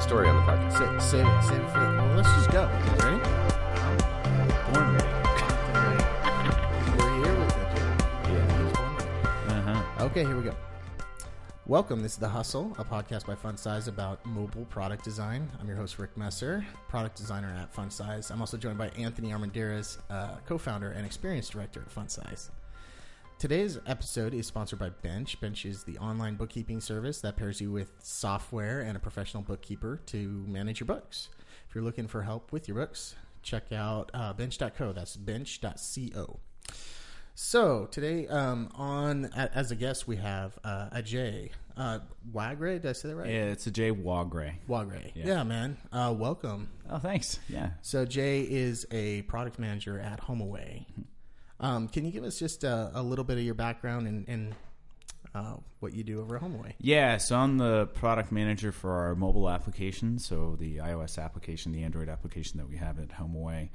story on the podcast. Sa- save it. Save it for. Well, let's just go. Ready? Born ready. We're here with it. Yeah. Uh-huh. Okay, here we go. Welcome. This is The Hustle, a podcast by Fun Size about mobile product design. I'm your host, Rick Messer, product designer at Fun Size. I'm also joined by Anthony Armendariz, uh, co founder and experience director at Fun Size. Today's episode is sponsored by Bench. Bench is the online bookkeeping service that pairs you with software and a professional bookkeeper to manage your books. If you're looking for help with your books, check out uh, bench.co. That's bench.co. So today, um, on as a guest, we have uh, Ajay uh, Waghray. Did I say that right? Yeah, it's a Jay Waghray. Waghray. Yeah, Yeah. man. Uh, welcome. Oh, thanks. Yeah. So Jay is a product manager at HomeAway. Um, can you give us just a, a little bit of your background and, and uh, what you do over at HomeAway? Yeah, so I'm the product manager for our mobile application, so the iOS application, the Android application that we have at HomeAway.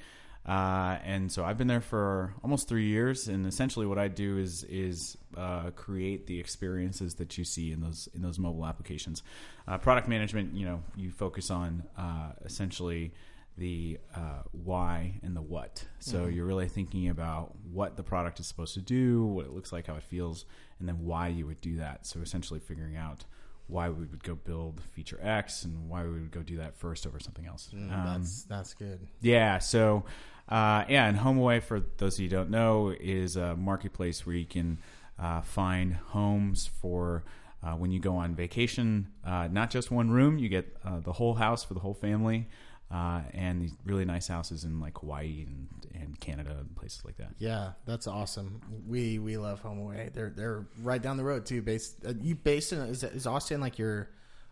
Uh, and so I've been there for almost three years, and essentially what I do is is uh, create the experiences that you see in those in those mobile applications. Uh, product management, you know, you focus on uh, essentially the uh, why and the what. So you're really thinking about what the product is supposed to do, what it looks like, how it feels, and then why you would do that. So essentially figuring out why we would go build feature X and why we would go do that first over something else. Um, that's that's good. yeah. So, uh, yeah, and HomeAway, for those of you who don't know, is a marketplace where you can uh, find homes for uh, when you go on vacation. Uh, not just one room, you get uh, the whole house for the whole family. Uh, and these really nice houses in like Hawaii and, and Canada and places like that. Yeah, that's awesome. We we love HomeAway. They're they're right down the road too. Based uh, you based in is is Austin like your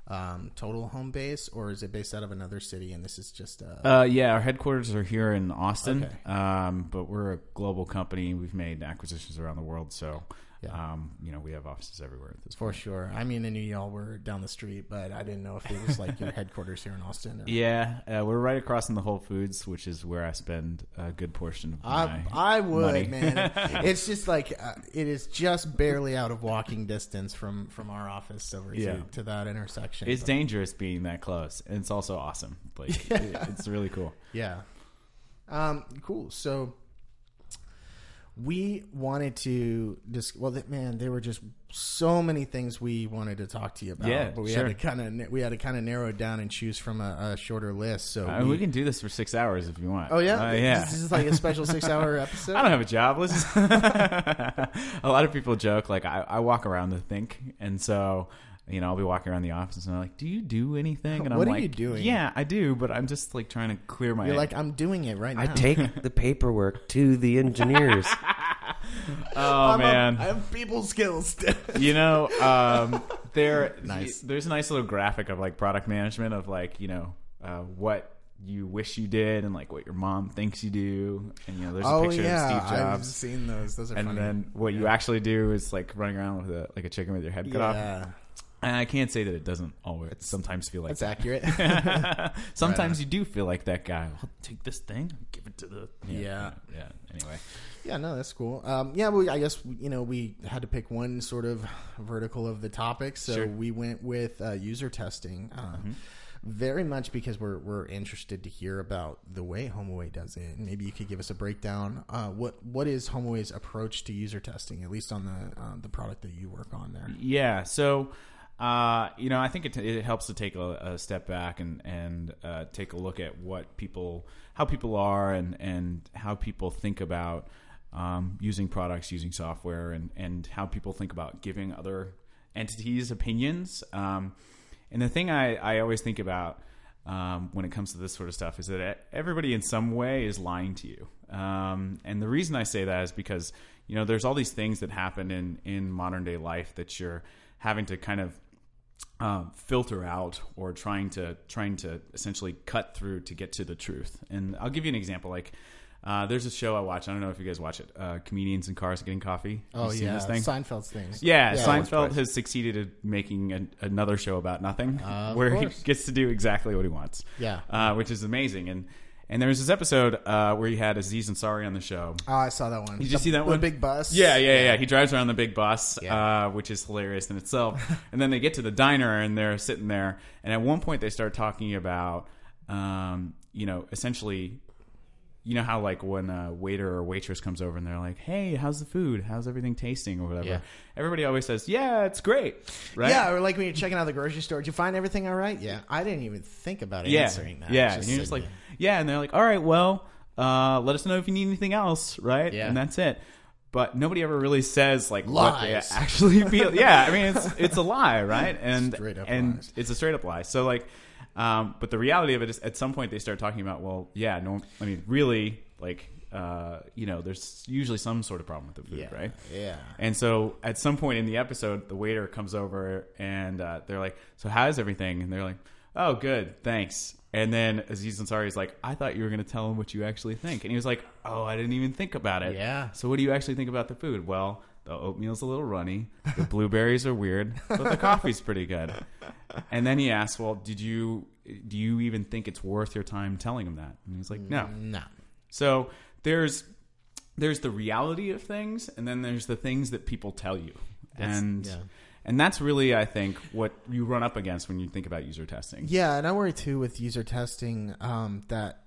um, total home base or is it based out of another city? And this is just uh, Uh, yeah, our headquarters are here in Austin, Okay. um, but we're a global company. We've made acquisitions around the world, so Yeah. um, you know we have offices everywhere at this For point. sure. I mean, I knew y'all were down the street, but I didn't know if it was like your headquarters here in Austin. Or... Yeah, uh, we're right across from the Whole Foods, which is where I spend a good portion of my I, I would, man. It's just like uh, it is just barely out of walking distance from from our office over Yeah. to, to that intersection. It's But, dangerous being that close, and it's also awesome. Like it- it's really cool. yeah. Um. Cool. So we wanted to just well, that man, there were just so many things we wanted to talk to you about. Yeah, but we sure. had to kind of we had to kind of narrow it down and choose from a, a shorter list. So I mean, we can do this for six hours if you want. Oh yeah, Uh, yeah. This is like a special six-hour episode. I don't have a job. Let's a lot of people joke like I, I walk around to think, and so you know I'll be walking around the office and I'm like, "Do you do anything?" And What I'm like, "What are you doing? Yeah, I do, but I'm just like trying to clear my. You're like, I'm doing it right now. I take the paperwork to the engineers. oh I'm a- man, I have people skills. you know, um, there Nice. There's a nice little graphic of like product management of like you know uh, what you wish you did and like what your mom thinks you do, and you know there's a oh picture yeah, of Steve Jobs. I've Jobs. seen those. Those are And funny. then what you actually do is like running around with a like a chicken with your head cut off. Yeah, And I can't say that it doesn't always sometimes feel like that's accurate. that. sometimes you do feel like that guy. I'll take this thing, give it to the Yeah. yeah. Anyway, yeah, no, that's cool. Um, yeah, well, I guess you know we had to pick one sort of vertical of the topic, so Sure. we went with uh, user testing. Um, Very much because we're we're interested to hear about the way HomeAway does it. And maybe you could give us a breakdown. Uh, what what is HomeAway's approach to user testing, at least on the uh, the product that you work on there? yeah. So. Uh, you know, I think it, it helps to take a, a step back and and uh, take a look at what people, how people are, and and how people think about um, using products, using software, and and how people think about giving other entities opinions. Um, and the thing I, I always think about um, when it comes to this sort of stuff is that everybody in some way is lying to you. Um, and the reason I say that is because you know there's all these things that happen in in modern day life that you're having to kind of um, filter out or trying to trying to essentially cut through to get to the truth. And I'll give you an example. Like uh, there's a show I watch. I don't know if you guys watch it. Uh, Comedians in cars getting coffee. Oh yeah, this thing? Seinfeld's things. Yeah, Yeah, Seinfeld has succeeded at making an, another show about nothing, Uh, where he gets to do exactly what he wants. Yeah. uh, which is amazing. And And there was this episode uh, where you had Aziz Ansari on the show. Oh, I saw that one. Did you The- see that one? the big bus. Yeah, yeah, yeah. He drives around the big bus, Yeah. uh, which is hilarious in itself. and then they get to the diner and they're sitting there. And at one point, they start talking about, um, you know, essentially, you know how like when a waiter or waitress comes over and they're like, "Hey, how's the food? How's everything tasting?" or whatever. Yeah. Everybody always says, "Yeah, it's great." Right? Yeah, or like when you're checking out the grocery store, did you find everything all right? Yeah, I didn't even think about yeah, answering that. yeah. Just and you're just said, like, yeah, and they're like, all right, well, uh, let us know if you need anything else, right? Yeah. and that's it. But nobody ever really says like what they actually feel. yeah, I mean it's it's a lie, right? And Straight up and lies. it's a straight up lie. So like, um, but the reality of it is, at some point they start talking about, well, yeah, no, I mean, really, like, uh, you know, there's usually some sort of problem with the food, yeah, right? Yeah. And so at some point in the episode, the waiter comes over and uh, they're like, "So how's everything?" And they're like, "Oh, good, thanks." And then Aziz Ansari is like, "I thought you were going to tell him what you actually think," and he was like, "Oh, I didn't even think about it." Yeah. So what do you actually think about the food? Well, the oatmeal's a little runny, the blueberries are weird, but the coffee's pretty good. And then he asks, "Well, did you do you even think it's worth your time telling him that?" And he's like, "No." No. So there's there's the reality of things, and then there's the things that people tell you, That's- and yeah. and that's really I think what you run up against when you think about user testing. Yeah, and I worry too with user testing um, that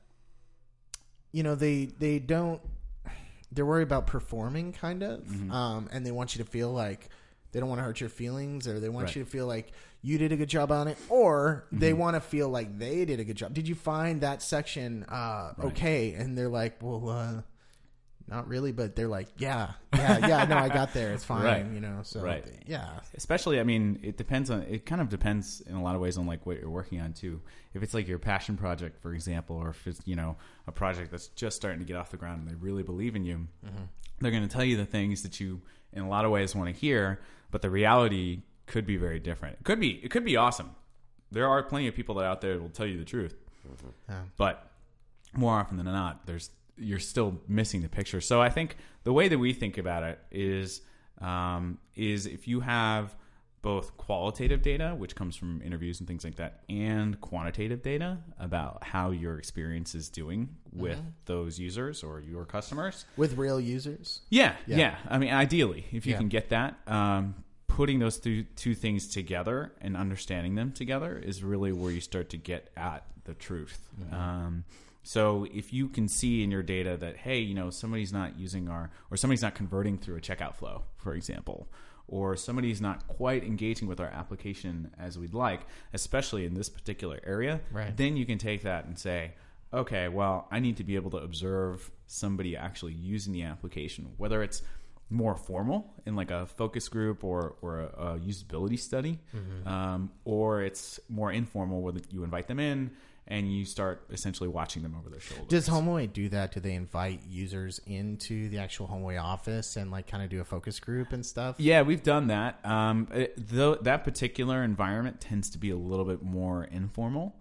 you know they they don't they're worried about performing kind of, Mm-hmm. um, and they want you to feel like they don't want to hurt your feelings, or they want Right. you to feel like you did a good job on it, or they Mm-hmm. want to feel like they did a good job. Did you find that section uh, okay? And they're like, well. Uh, not really, but they're like, yeah, yeah, yeah. No, I got there. It's fine, Right. you know. So, Right. yeah, Especially, I mean, it depends on. It kind of depends in a lot of ways on like what you're working on too. If it's like your passion project, for example, or if it's you know a project that's just starting to get off the ground and they really believe in you, mm-hmm. they're going to tell you the things that you, in a lot of ways, want to hear. But the reality could be very different. It could be. It could be awesome. There are plenty of people that out there that will tell you the truth. Yeah. But more often than not, there's you're still missing the picture. So I think the way that we think about it is um, is if you have both qualitative data, which comes from interviews and things like that, and quantitative data about how your experience is doing with those users or your customers. with real users. Yeah, Yeah. yeah. I mean, ideally, if you Yeah. can get that, um, putting those two, two things together and understanding them together is really where you start to get at the truth. Um, so if you can see in your data that, hey, you know, somebody's not using our, or somebody's not converting through a checkout flow, for example, or somebody's not quite engaging with our application as we'd like, especially in this particular area, Right. then you can take that and say, okay, well, I need to be able to observe somebody actually using the application, whether it's more formal in like a focus group or, or a, a usability study, um, or it's more informal where you invite them in and you start essentially watching them over their shoulders. Does HomeAway do that? Do they invite users into the actual HomeAway office and like kind of do a focus group and stuff? Yeah, we've done that. Um, it, though that particular environment tends to be a little bit more informal,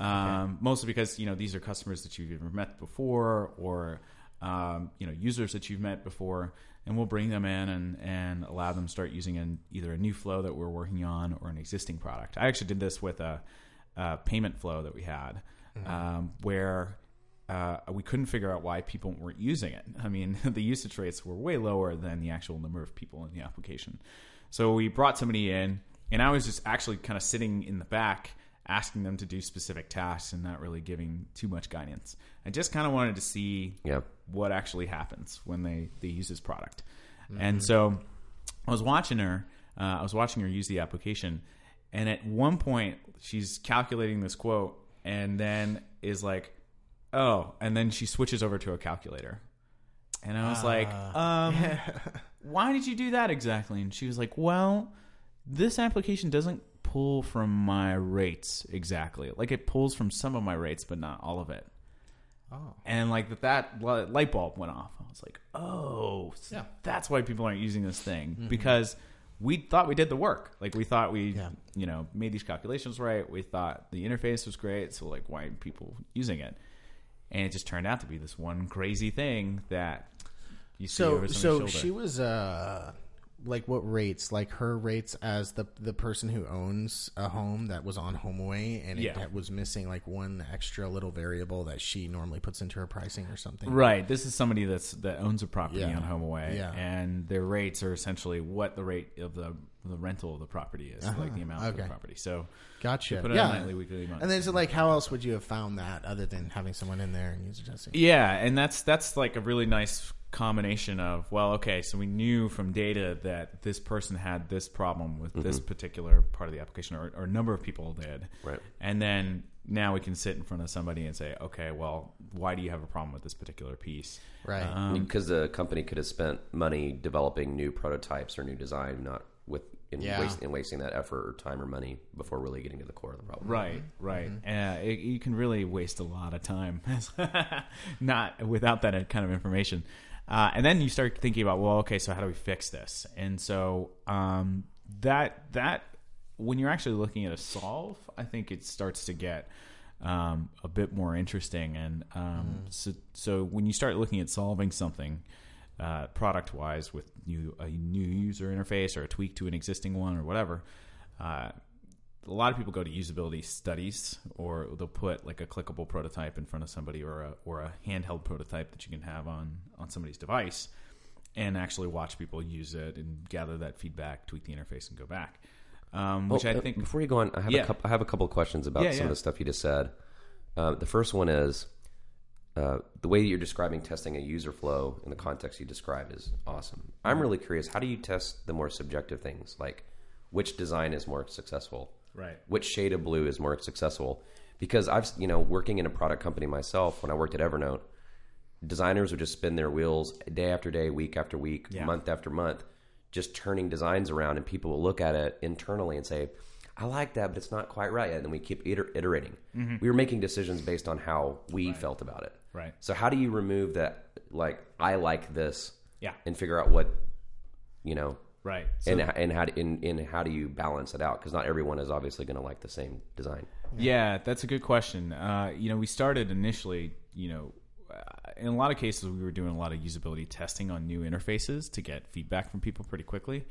um, mostly because you know these are customers that you've ever met before or um, you know users that you've met before, and we'll bring them in and and allow them to start using an, either a new flow that we're working on or an existing product. I actually did this with a, a payment flow that we had, um, where uh, we couldn't figure out why people weren't using it. I mean, the usage rates were way lower than the actual number of people in the application. So we brought somebody in, and I was just actually kind of sitting in the back, asking them to do specific tasks and not really giving too much guidance. I just kind of wanted to see Yep. what actually happens when they, they use this product. And so I was watching her. Uh, I was watching her use the application, and at one point she's calculating this quote, and then is like, "Oh," and then she switches over to a calculator, and I was like, um, "Why did you do that exactly?" And she was like, "Well, this application doesn't pull from my rates exactly. Like it pulls from some of my rates, but not all of it." Oh. and like that, that light bulb went off. I was like, oh, Yeah. that's why people aren't using this thing because we thought we did the work. Like we thought we, Yeah. you know, made these calculations right. We thought the interface was great. So like, why aren't people using it? And it just turned out to be this one crazy thing that you see So over so shoulder. she was uh like what rates? Like her rates as the the person who owns a home that was on HomeAway and Yeah. it was missing like one extra little variable that she normally puts into her pricing or something. Right. This is somebody that's that owns a property Yeah. on HomeAway, Yeah. and their rates are essentially what the rate of the the rental of the property is, like the amount of the Uh-huh. Property. So Gotcha. put it yeah. nightly, weekly, monthly. And then so like how else would you have found that other than having someone in there and user testing? Yeah, and that's that's like a really nice combination of well, okay, so we knew from data that this person had this problem with this particular part of the application, or, or a number of people did, Right. And then now we can sit in front of somebody and say, okay, well, why do you have a problem with this particular piece? Right. Um, because the company could have spent money developing new prototypes or new design, not with in, Yeah. waste, in wasting that effort or time or money before really getting to the core of the problem. Right, right. Uh, it, you can really waste a lot of time, not without that kind of information. Uh, and then you start thinking about, well, okay, so how do we fix this? And so um, that that when you're actually looking at a solve, I think it starts to get um, a bit more interesting. And um, so, so when you start looking at solving something uh, product wise with new a new user interface or a tweak to an existing one or whatever. Uh, a lot of people go to usability studies or they'll put like a clickable prototype in front of somebody or a, or a handheld prototype that you can have on, on somebody's device and actually watch people use it and gather that feedback, tweak the interface, and go back. Um, which Oh, I uh, think before you go on, I have Yeah. a couple. I have a couple of questions about Yeah, some yeah. of the stuff you just said. Uh, the first one is uh, the way that you're describing testing a user flow in the context you described is awesome. Mm-hmm. I'm really curious. How do you test the more subjective things, like which design is more successful? Right. which shade of blue is more successful because i've you know working in a product company myself when i worked at evernote designers would just spin their wheels day after day week after week Yeah. month after month just turning designs around and people will look at it internally and say i like that but it's not quite right yet and then we keep iter- iterating mm-hmm. we were making decisions based on how we felt about it Right. so how do you remove that like i like this Yeah. and figure out what you know Right. So, and and how do, in, in how do you balance it out? Because not everyone is obviously going to like the same design. Yeah, that's a good question. Uh, you know, we started initially, you know, uh, in a lot of cases, we were doing a lot of usability testing on new interfaces to get feedback from people pretty quickly.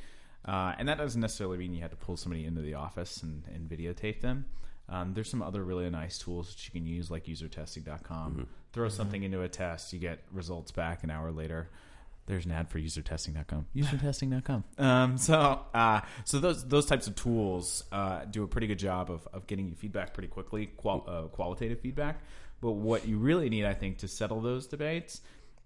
Uh, and that doesn't necessarily mean you had to pull somebody into the office and, and videotape them. Um, there's some other really nice tools that you can use, like usertesting.com. Throw something into a test, you get results back an hour later. There's an ad for usertesting.com. Usertesting.com. Um, so, uh, so those those types of tools uh, do a pretty good job of, of getting you feedback pretty quickly, qual- uh, qualitative feedback. But what you really need, I think, to settle those debates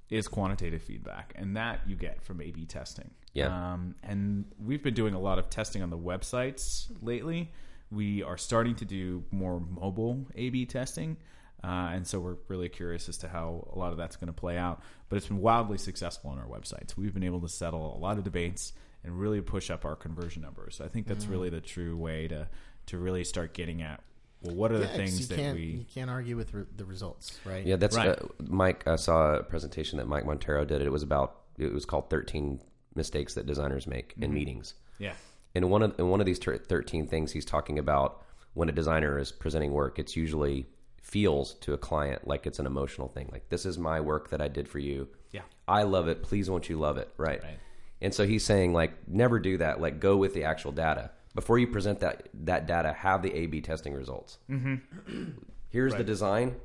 is quantitative feedback, and that you get from A/B testing. Yeah. Um, and we've been doing a lot of testing on the websites lately. We are starting to do more mobile A/B testing. Uh, and so we're really curious as to how a lot of that's going to play out. But it's been wildly successful on our websites. We've been able to settle a lot of debates and really push up our conversion numbers. So I think that's really the true way to to really start getting at well, what are the things you that we you can't argue with re- the results, right? Yeah, that's Right. uh, Mike. I saw a presentation that Mike Monteiro did. It was about it was called 13 mistakes that designers make in meetings. yeah And one of in one of these 13 things, he's talking about when a designer is presenting work, it's usually feels to a client like it's an emotional thing. Like this is my work that I did for you. Yeah. I love it. Please won't you love it? Right. Right. And so he's saying like never do that. Like go with the actual data before you present that that data. Have the A/B testing results. Mm-hmm. Here's the design.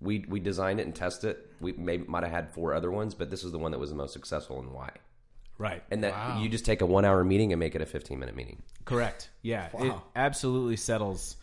We we designed it and tested it. We may might have had four other ones, but this is the one that was the most successful and why. right And that Wow. you just take a one hour meeting and make it a 15 minute meeting. Correct. Yeah, it absolutely settles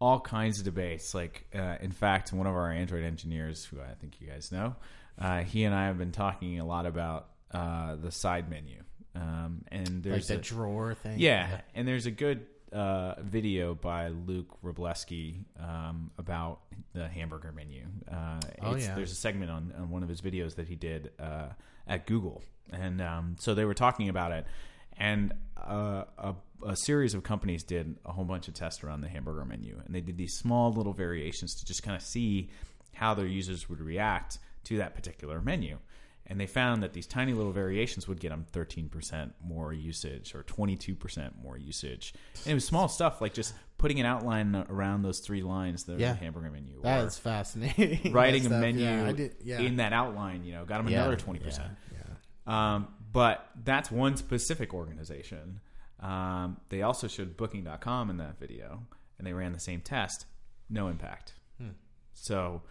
all kinds of debates. Like, uh, in fact, one of our Android engineers, who I think you guys know, uh, he and I have been talking a lot about uh, the side menu. Um, and like there's the a, drawer thing. yeah, and there's a good uh, video by Luke Wroblewski um, about the hamburger menu. Uh, Oh, yeah. There's a segment on, on one of his videos that he did uh, at Google, and um, so they were talking about it, and uh, a, a series of companies did a whole bunch of tests around the hamburger menu, and they did these small little variations to just kind of see how their users would react to that particular menu. And they found that these tiny little variations would get them 13% more usage or 22% more usage. And it was small stuff like just putting an outline around those three lines, the Yeah. hamburger menu. That is fascinating. writing That a menu Yeah, did, yeah. in that outline, you know, got them another 20%. yeah, yeah. Um, but that's one specific organization. Um, they also showed Booking.com in that video, and they ran the same test. No impact. So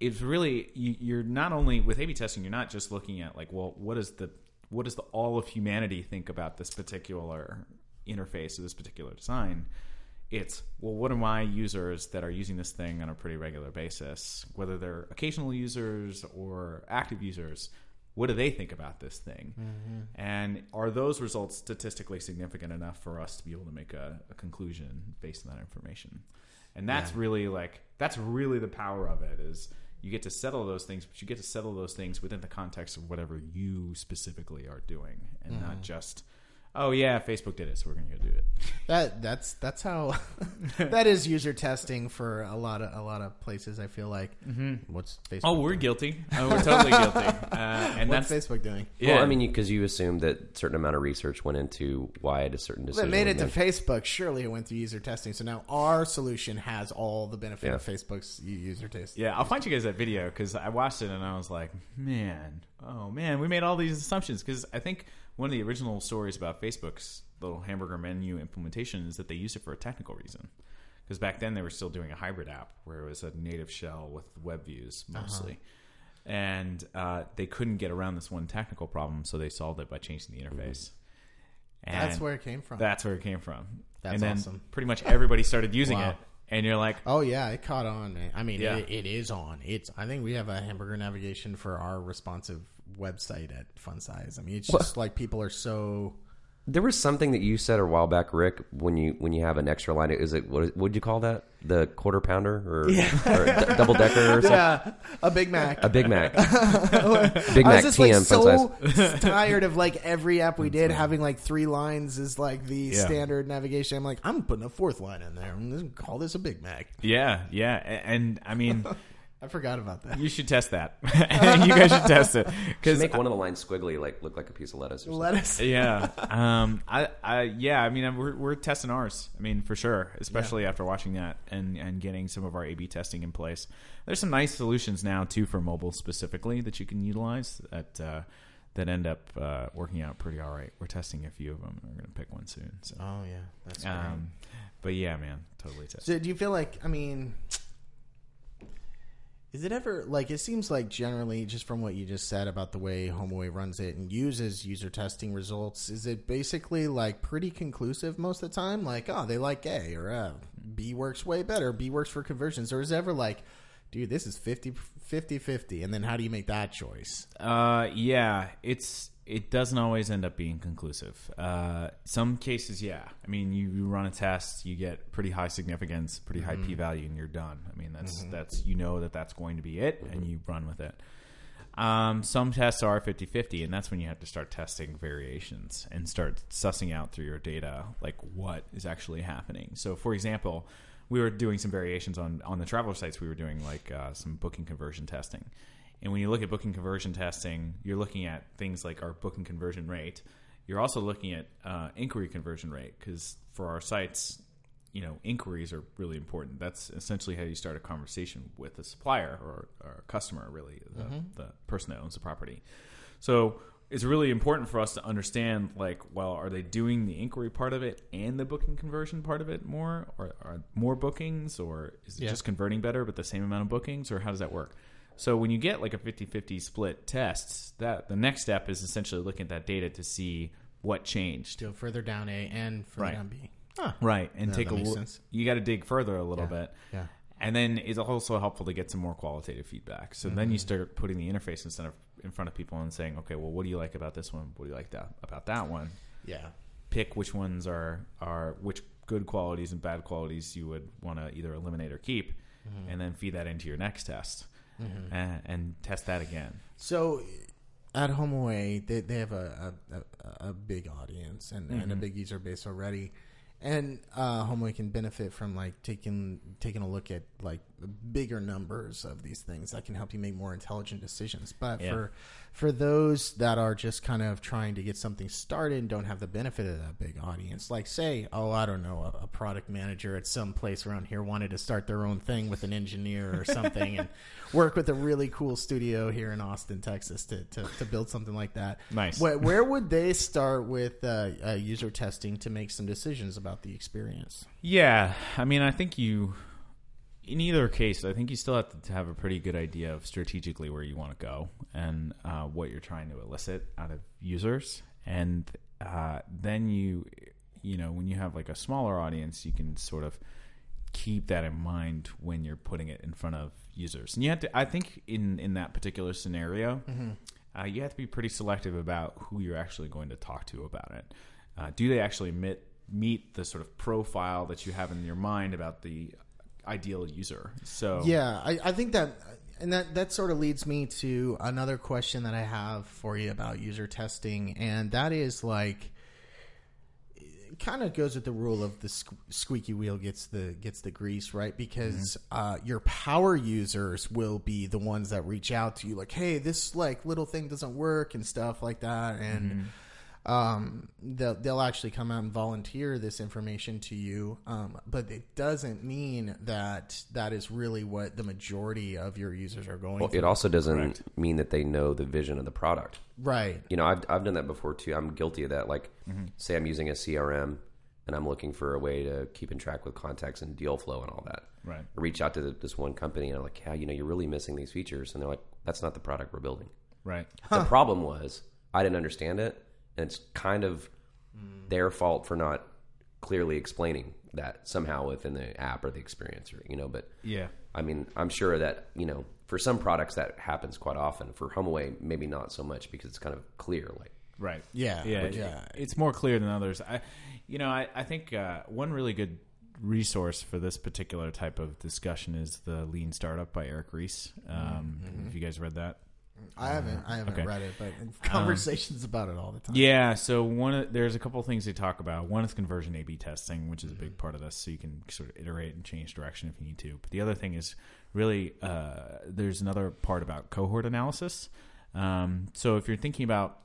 it's really you, you're not only with A/B testing. You're not just looking at like, well, what is the what does the all of humanity think about this particular interface or this particular design? It's well, what are my users that are using this thing on a pretty regular basis, whether they're occasional users or active users? What do they think about this thing? Mm-hmm. And are those results statistically significant enough for us to be able to make a, a conclusion based on that information? And that's really like that's really the power of it is you get to settle those things, but you get to settle those things within the context of whatever you specifically are doing, and mm-hmm. not just oh yeah, Facebook did it, so we're going to go do it. That that's that's how that is user testing for a lot of a lot of places. I feel like what's Facebook? Oh, we're doing? guilty. Oh, we're totally guilty. Uh, and what's that's Facebook doing? yeah. Well, I mean, because you, assumed that a certain amount of research went into why a certain Well, decision. it made it was to. Facebook. Surely it went through user testing. So now our solution has all the benefit Yeah. of Facebook's user test. Yeah, I'll find you guys that video because I watched it and I was like, man, oh man, we made all these assumptions because I think one of the original stories about Facebook's little hamburger menu implementation is that they used it for a technical reason. Because back then they were still doing a hybrid app where it was a native shell with web views mostly. And uh, they couldn't get around this one technical problem, so they solved it by changing the interface. And That's where it came from. that's where it came from. That's and then awesome. pretty much everybody started using Wow. it. And you're like, Oh yeah, it caught on, man. I mean, Yeah. it, it is on. It's. I think we have a hamburger navigation for our responsive website at Fun Size. I mean, it's just like people are so. There was something that you said a while back, Rick. When you when you have an extra line, is it what would you call that? The quarter pounder or, or d- double decker or something? Yeah, a Big Mac. A Big Mac. Big I Mac was just TM fun size. so tired of like every app we did having like three lines is like the Yeah. standard navigation. I'm like, I'm putting a fourth line in there. I'm gonna call this a Big Mac. yeah, yeah. A- And I mean, I forgot about that. You should test that. you guys should test it because Make one of the lines squiggly, like look like a piece of lettuce. Or something. Lettuce. yeah, um, I, I, yeah. I mean, we're we're testing ours. I mean, for sure, especially after watching that and and getting some of our A/B testing in place. There's some nice solutions now too for mobile specifically that you can utilize that uh, that end up uh, working out pretty all right. We're testing a few of them. We're going to pick one soon. So, Oh yeah, that's great. um, but yeah, man, totally test. So do you feel like I mean is it ever like it seems like generally just from what you just said about the way HomeAway runs it and uses user testing results, is it basically like pretty conclusive most of the time? Like, oh, they like A or uh, B works way better, B works for conversions, or is it ever like, dude, this is 50 50 50 and then how do you make that choice? Uh, yeah, it's it doesn't always end up being conclusive. Uh, some cases, yeah. I mean, you, you run a test, you get pretty high significance, pretty high p value, and you're done. I mean, that's that's you know that that's going to be it, and you run with it. Um, some tests are 50-50, and that's when you have to start testing variations and start sussing out through your data like what is actually happening. So, for example, we were doing some variations on on the traveler sites. We were doing like uh, some booking conversion testing, and when you look at booking conversion testing, you're looking at things like our booking conversion rate. You're also looking at uh, inquiry conversion rate because for our sites, you know, inquiries are really important. That's essentially how you start a conversation with a supplier or, or a customer, really, the, the person that owns the property. So it's really important for us to understand, like, well, are they doing the inquiry part of it and the booking conversion part of it more, or are more bookings, or is it Yeah. just converting better but the same amount of bookings, or how does that work? So when you get like a 50-50 split tests, that the next step is essentially looking at that data to see what changed. Go further down A and further Right. down B. Huh. Right, and Yeah, take that a look. sense. You got to dig further a little Yeah. bit, Yeah. and then it's also helpful to get some more qualitative feedback. So then Mm-hmm. you start putting the interface in front of in front of people and saying, okay, well, what do you like about this one? What do you like that about that one? Yeah. Pick which ones are are which good qualities and bad qualities you would want to either eliminate or keep, Mm-hmm. and then feed that into your next test, and, and test that again. So at HomeAway, they, they have a, a, a, big audience and, and a big user base already. And uh, HomeAway can benefit from like taking taking a look at like bigger numbers of these things that can help you make more intelligent decisions. But Yeah. for for those that are just kind of trying to get something started and don't have the benefit of that big audience, like say, oh, I don't know, a, a product manager at some place around here wanted to start their own thing with an engineer or something and work with a really cool studio here in Austin, Texas to, to, to build something like that. Nice. Where, where would they start with uh, uh, user testing to make some decisions about the experience? Yeah, I mean, I think you, in either case, I think you still have to have a pretty good idea of strategically where you want to go and uh, what you're trying to elicit out of users, and uh, then you, you know, when you have like a smaller audience, you can sort of keep that in mind when you're putting it in front of users. And you have to, I think, in in that particular scenario, uh, you have to be pretty selective about who you're actually going to talk to about it. Uh, do they actually meet meet the sort of profile that you have in your mind about the ideal user? So Yeah, I, I think that, and that that sort of leads me to another question that I have for you about user testing, and that is like, it kind of goes with the rule of the squeaky wheel gets the gets the grease, right? Because uh, your power users will be the ones that reach out to you, like, hey, this like little thing doesn't work and stuff like that, and um, they'll, they'll actually come out and volunteer this information to you. Um, but it doesn't mean that that is really what the majority of your users are going Well, through. it also doesn't Correct. mean that they know the vision of the product. right. You know, I've I've done that before too. I'm guilty of that. Like, say I'm using a CRM and I'm looking for a way to keep in track with contacts and deal flow and all that. Right. I reach out to the, this one company and I'm like, yeah, you know, you're really missing these features, and they're like, that's not the product we're building. right, The problem was I didn't understand it, and it's kind of their fault for not clearly explaining that somehow within the app or the experience, or you know. But yeah, I mean, I'm sure that you know for some products that happens quite often. For HomeAway, maybe not so much because it's kind of clear. Like, right. Yeah, yeah, but it- yeah. It's more clear than others. I, you know, I, I think uh, one really good resource for this particular type of discussion is the Lean Startup by Eric Ries. Um, Have you guys read that? I haven't I haven't Okay. read it, but conversations about it all the time. Yeah, so one of, there's a couple of things they talk about. One is conversion A/B testing, which is a Mm-hmm. big part of this, so you can sort of iterate and change direction if you need to. But the other thing is really uh, there's another part about cohort analysis. Um, so if you're thinking about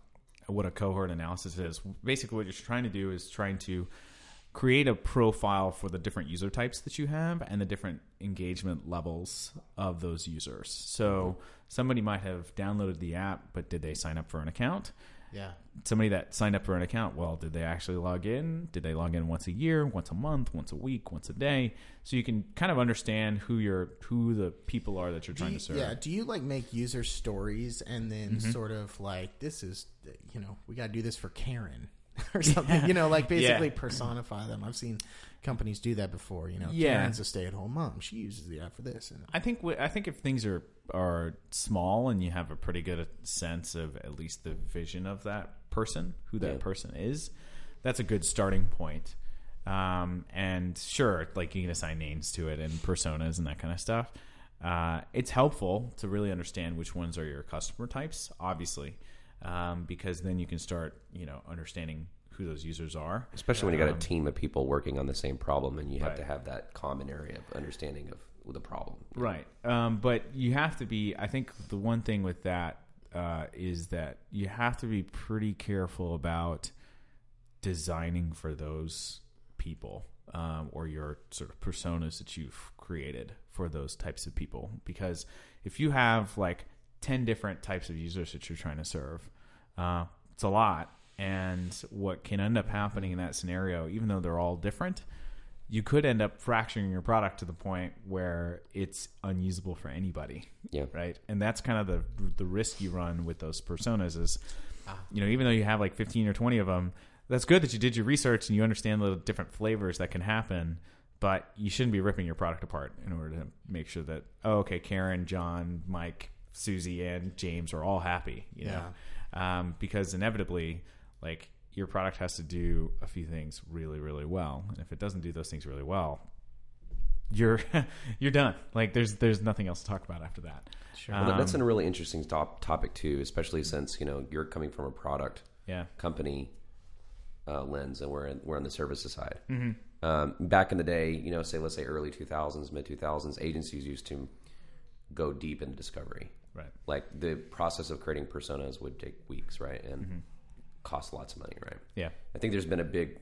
what a cohort analysis is, basically what you're trying to do is trying to create a profile for the different user types that you have and the different engagement levels of those users. So somebody might have downloaded the app, but did they sign up for an account? Yeah. somebody that signed up for an account, well, did they actually log in? Did they log in once a year, once a month, once a week, once a day? So you can kind of understand who your who the people are that you're Do trying you, to serve. yeah. Do you like make user stories and then Mm-hmm. sort of like this is you know we got to do this for Karen or something? You know, like basically Yeah. personify them. I've seen companies do that before. You know, Yeah. Karen's a stay-at-home mom. She uses the app for this. And I think I think if things are are small and you have a pretty good sense of at least the vision of that person, who that Yeah. person is, that's a good starting point. Um, and sure, like you can assign names to it and personas and that kind of stuff. Uh, it's helpful to really understand which ones are your customer types, obviously, um, because then you can start, you know, understanding who those users are. especially when you got a team of people working on the same problem, and you have Right. to have that common area of understanding of the problem. Right. Um, but you have to be, I think the one thing with that uh, is that you have to be pretty careful about designing for those people um, or your sort of personas that you've created for those types of people. Because if you have like 10 different types of users that you're trying to serve, uh, it's a lot. And what can end up happening in that scenario, even though they're all different, you could end up fracturing your product to the point where it's unusable for anybody. Yeah. Right. And that's kind of the the risk you run with those personas is, you know, even though you have like 15 or 20 of them, that's good that you did your research and you understand the different flavors that can happen. But you shouldn't be ripping your product apart in order to make sure that, oh, okay, Karen, John, Mike, Susie, and James are all happy, you know, um, because inevitably, like your product has to do a few things really, really well. And if it doesn't do those things really well, you're you're done. Like there's there's nothing else to talk about after that. Sure. Well, that's Um, a really interesting top, topic too, especially since you know you're coming from a product Yeah. company uh, lens, and we're in, we're on the services side. Mm-hmm. Um, back in the day, you know, say let's say early 2000s, mid 2000s, agencies used to go deep into discovery. Right. Like the process of creating personas would take weeks, right, and cost lots of money, right? Yeah. I think there's been a big,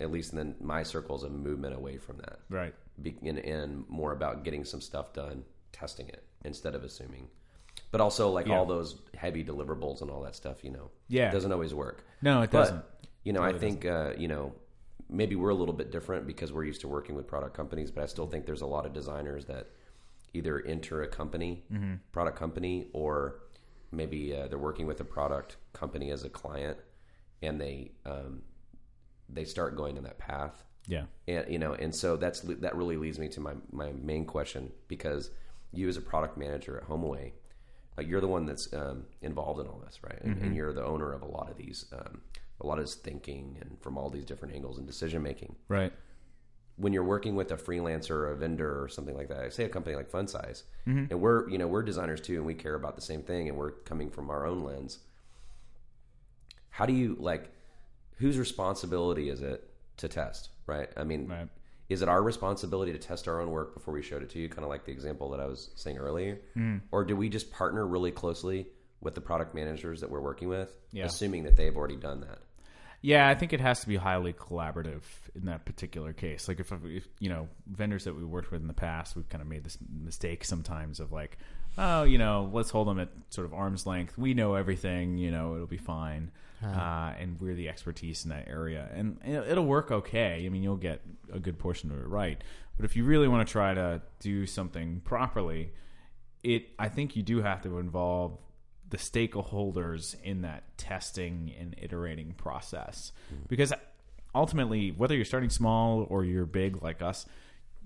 at least in my circles, a movement away from that, Right. Be, and, and more about getting some stuff done, testing it instead of assuming. But also, like Yeah. all those heavy deliverables and all that stuff, you know, Yeah. it doesn't always work. No, it But, doesn't. you know, I think uh, you know maybe we're a little bit different because we're used to working with product companies, but I still think there's a lot of designers that either enter a company, Mm-hmm. product company, or maybe uh, they're working with a product company as a client, and they um, they start going in that path Yeah. and you know and so that's that really leads me to my my main question because you as a product manager at HomeAway uh, you're the one that's um, involved in all this right and, and you're the owner of a lot of these um, a lot of this thinking and from all these different angles and decision making Right. When you're working with a freelancer or a vendor or something like that I say a company like fun size and we're you know we're designers too and we care about the same thing and we're coming from our own lens how do you like whose responsibility is it to test right i mean Right. is it our responsibility to test our own work before we showed it to you kind of like the example that i was saying earlier Mm-hmm. or do we just partner really closely with the product managers that we're working with Yeah. assuming that they've already done that Yeah, I think it has to be highly collaborative in that particular case. Like if, if you know vendors that we worked with in the past, we've kind of made this mistake sometimes of like, oh, you know, let's hold them at sort of arm's length. We know everything. You know, it'll be fine, uh, and we're the expertise in that area, and it'll work okay. I mean, you'll get a good portion of it right. But if you really want to try to do something properly, it I think you do have to involve the stakeholders in that testing and iterating process because ultimately whether you're starting small or you're big like us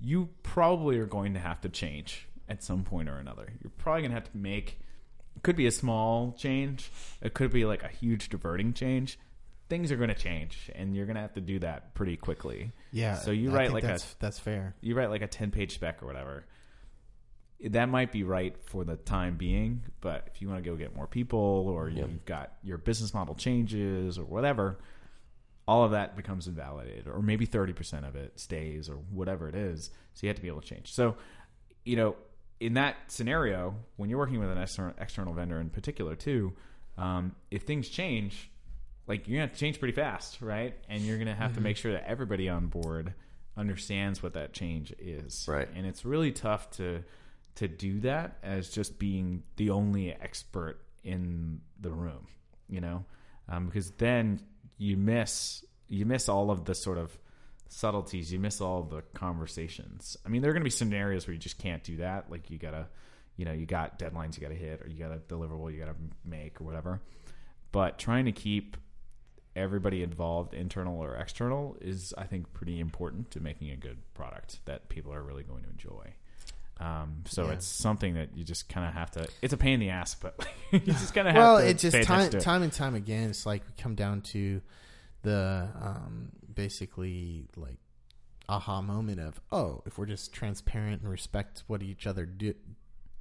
you probably are going to have to change at some point or another you're probably going to have to make it could be a small change it could be like a huge diverting change things are going to change and you're going to have to do that pretty quickly Yeah. so you I write think like a that's, that's fair. you write like a 10 page spec or whatever that might be right for the time being but if you want to go get more people or you've got your business model changes or whatever all of that becomes invalidated or maybe 30% of it stays or whatever it is so you have to be able to change so you know in that scenario when you're working with an external, external vendor in particular too um, if things change like you're have to change pretty fast, right? And you're gonna have to make sure that everybody on board understands what that change is, Right. And it's really tough to to do that as just being the only expert in the room, you know, um, because then you miss you miss all of the sort of subtleties, you miss all the conversations. I mean, there are gonna be scenarios where you just can't do that, like you gotta. You know, you got deadlines you got to hit, or you got a deliverable you got to make, or whatever. But trying to keep everybody involved, internal or external, is I think pretty important to making a good product that people are really going to enjoy. Um, so Yeah. it's something that you just kind of have to. It's a pain in the ass, but you just kind of have Well, to. it just time time and time again. It's like we come down to the um, basically like aha moment of oh, if we're just transparent and respect what each other do.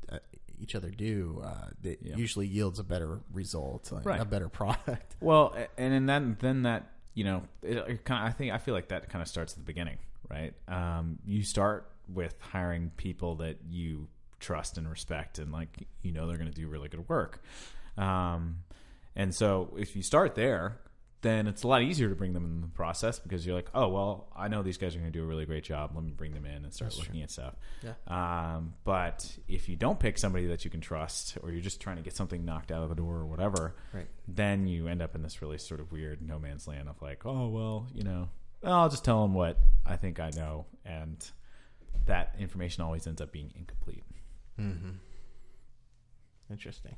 Uh, each other do uh, it Yeah. usually yields a better result, like, Right. a better product. Well, and then that, then that you know, it, it kind of, I think I feel like that kind of starts at the beginning, right? Um, you start with hiring people that you trust and respect, and like you know they're going to do really good work. Um, and so if you start there, then it's a lot easier to bring them in the process because you're like, oh well, I know these guys are going to do a really great job. Let me bring them in and start looking at stuff. Yeah. Um, but if you don't pick somebody that you can trust, or you're just trying to get something knocked out of the door or whatever, Right. then you end up in this really sort of weird no man's land of like, oh well, you know, I'll just tell them what I think I know, and that information always ends up being incomplete. Mm-hmm. Interesting.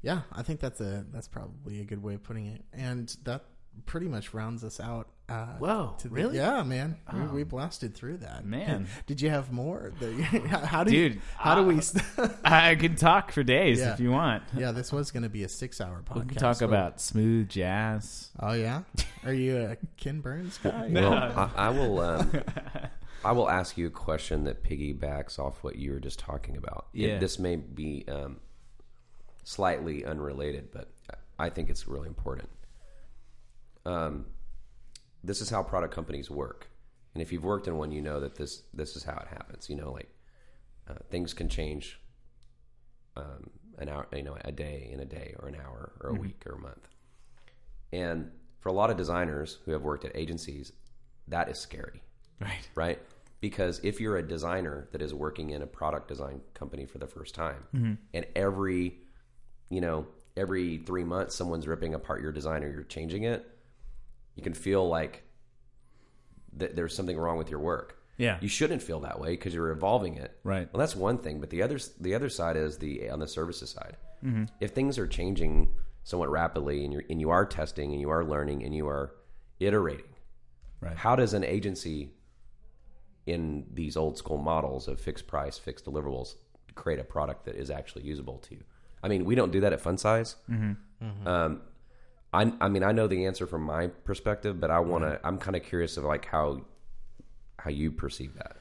Yeah, I think that's a that's probably a good way of putting it, and that pretty much rounds us out. Uh, Whoa, to the- really? yeah, man, we, Oh. we blasted through that. Man. did you have more? How do you, Dude, how do we? uh, st- I can talk for days Yeah. if you want. yeah, this was going to be a six-hour podcast. We can talk so- about smooth jazz. Oh yeah, are you a Ken Burns guy? No. Well, I, I will. Um, I will ask you a question that piggybacks off what you were just talking about. It- Yeah. this may be um, slightly unrelated, but I think it's really important. Um, this is how product companies work, And if you've worked in one, you know that this this is how it happens. You know, like uh, things can change um, an hour, you know, a day in a day or an hour or a week or a month. And for a lot of designers who have worked at agencies, that is scary, Right. right? Because if you're a designer that is working in a product design company for the first time, mm-hmm. and every, you know, every three months someone's ripping apart your design or you're changing it, you can feel like that there's something wrong with your work. Yeah. You shouldn't feel that way because you're evolving it. Right. Well, that's one thing, but the other the other side is the on the services side. Mm-hmm. If things are changing somewhat rapidly, and you and you are testing, and you are learning, and you are iterating, Right. how does an agency in these old school models of fixed price, fixed deliverables create a product that is actually usable to you? I mean, we don't do that at Funsize. Um, I, I mean, I know the answer from my perspective, but I want to. I'm kind of curious of like how how you perceive that.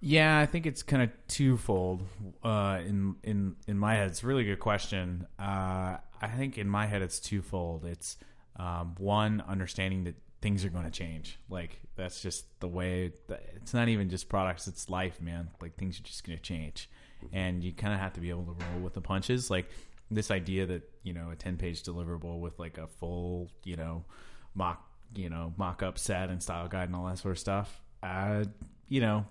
Yeah, I think it's kind of twofold. Uh, in in in my head, it's a really good question. Uh, I think in my head, it's twofold. It's um, one understanding that things are going to change. Like that's just the way. It's not even just products; it's life, man. Like things are just going to change, and you kind of have to be able to roll with the punches. Like this idea that you know a ten page deliverable with like a full you know mock you know mock up set and style guide and all that sort of stuff. Uh, you know,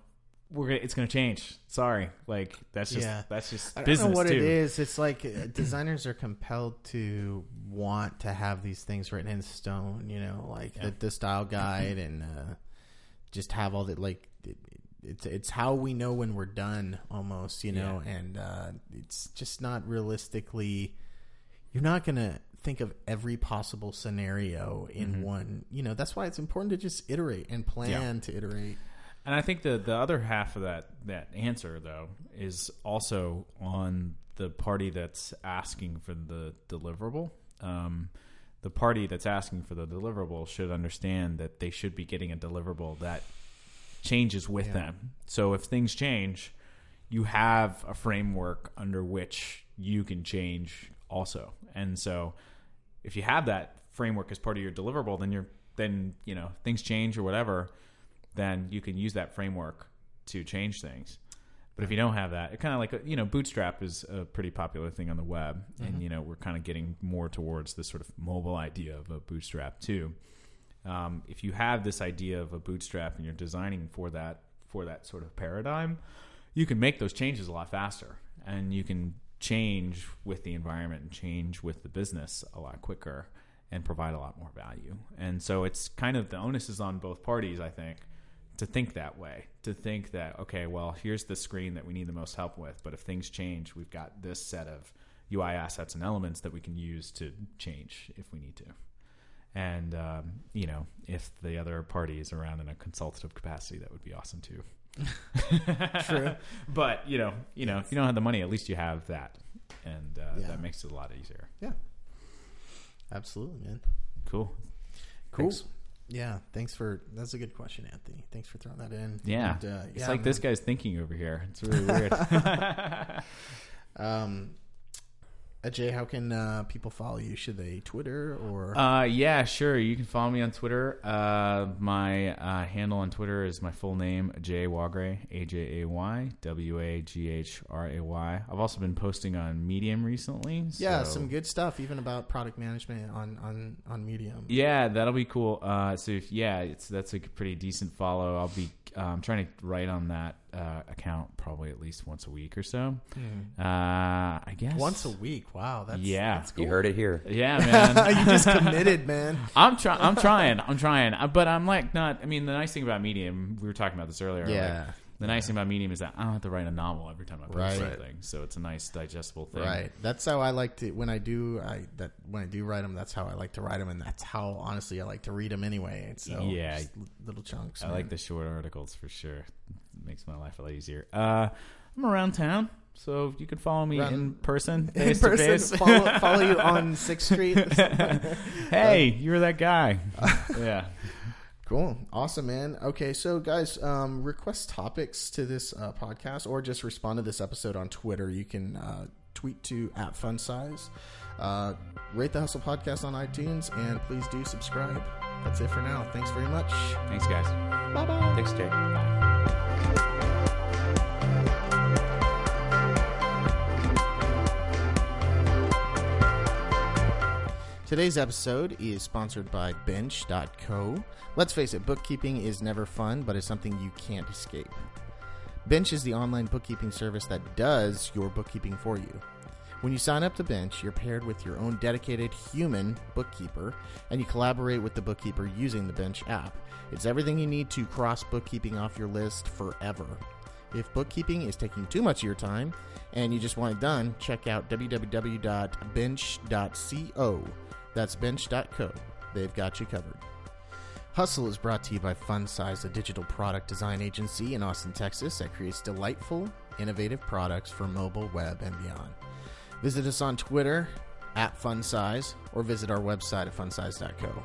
we're gonna, it's going to change. Sorry, like that's just Yeah. that's just I don't business know what too. it is. It's like uh, designers are compelled to want to have these things written in stone. You know, like the, the style guide and uh, just have all that. Like it, it's it's how we know when we're done, almost. You know, and uh, it's just not realistically. You're not gonna think of every possible scenario in Mm-hmm. one. You know, that's why it's important to just iterate and plan to iterate. And I think the the other half of that that answer though is also on the party that's asking for the deliverable. Um, the party that's asking for the deliverable should understand that they should be getting a deliverable that changes with them. So if things change, you have a framework under which you can change also. And so if you have that framework as part of your deliverable, then you're then you know things change or whatever, then you can use that framework to change things. But if you don't have that, it kind of like you know, Bootstrap is a pretty popular thing on the web, and you know we're kind of getting more towards this sort of mobile idea of a Bootstrap too. Um, if you have this idea of a Bootstrap and you're designing for that for that sort of paradigm, you can make those changes a lot faster, and you can change with the environment and change with the business a lot quicker and provide a lot more value. And so it's kind of the onus is on both parties, I think, to think that way. To think that okay, well, here's the screen that we need the most help with, but if things change, we've got this set of UI assets and elements that we can use to change if we need to. And um, you know, if the other party is around in a consultative capacity, that would be awesome too. True. But you know, you know, if you don't have the money, at least you have that, and uh, Yeah. that makes it a lot easier. Yeah, absolutely, man. Cool. Cool. Thanks. Yeah, thanks for that's a good question, Anthony. Thanks for throwing that in. Yeah, And, uh, it's yeah, like this guy's thinking over here. It's really weird. Um, Ajay, how can uh, people follow you? Should they Twitter or? Uh, yeah, sure. You can follow me on Twitter. Uh, my uh, handle on Twitter is my full name, Jay Waghray, A J A Y W A G H R A Y. I've also been posting on Medium recently. yeah, some good stuff, even about product management on on on Medium. Yeah, that'll be cool. Uh, so if, yeah, it's that's a pretty decent follow. I'll be um, trying to write on that uh, account probably at least once a week or so. Uh, I guess. Once a week. Wow, that's Yeah. that's cool. You heard it here. Yeah, man. you just committed, man. I'm trying. I'm trying. I'm trying. Uh, But I'm like not. I mean, the nice thing about Medium, we were talking about this earlier. Yeah. Like, the nice thing about Medium is that I don't have to write a novel every time I post Right. something, so it's a nice digestible thing. Right. That's how I like to when I do I that when I do write them. That's how I like to write them, and that's how honestly I like to read them anyway. And so Yeah. just little chunks. I man. like the short articles for sure. Makes my life a lot easier. Uh, I'm around town, so you can follow me Around- in person, in face to person. face. Follow, follow you on Sixth Street. Hey, you're that guy. yeah. Cool. Awesome, man. Okay, so guys, um, request topics to this uh, podcast or just respond to this episode on Twitter. You can uh, tweet to at fun size. Uh, rate the Hustle Podcast on iTunes and please do subscribe. That's it for now. Thanks very much. Thanks, guys. Bye bye. Thanks, Jay. Today's episode is sponsored by Bench.co. Let's face it, bookkeeping is never fun, but it's something you can't escape. Bench is the online bookkeeping service that does your bookkeeping for you. When you sign up to Bench, you're paired with your own dedicated human bookkeeper, and you collaborate with the bookkeeper using the Bench app. It's everything you need to cross bookkeeping off your list forever. If bookkeeping is taking too much of your time and you just want it done, check out www.bench.co. That's bench.co. They've got you covered. Hustle is brought to you by FunSize, a digital product design agency in Austin, Texas that creates delightful, innovative products for mobile, web, and beyond. Visit us on Twitter at Funsize or visit our website at funsize.co.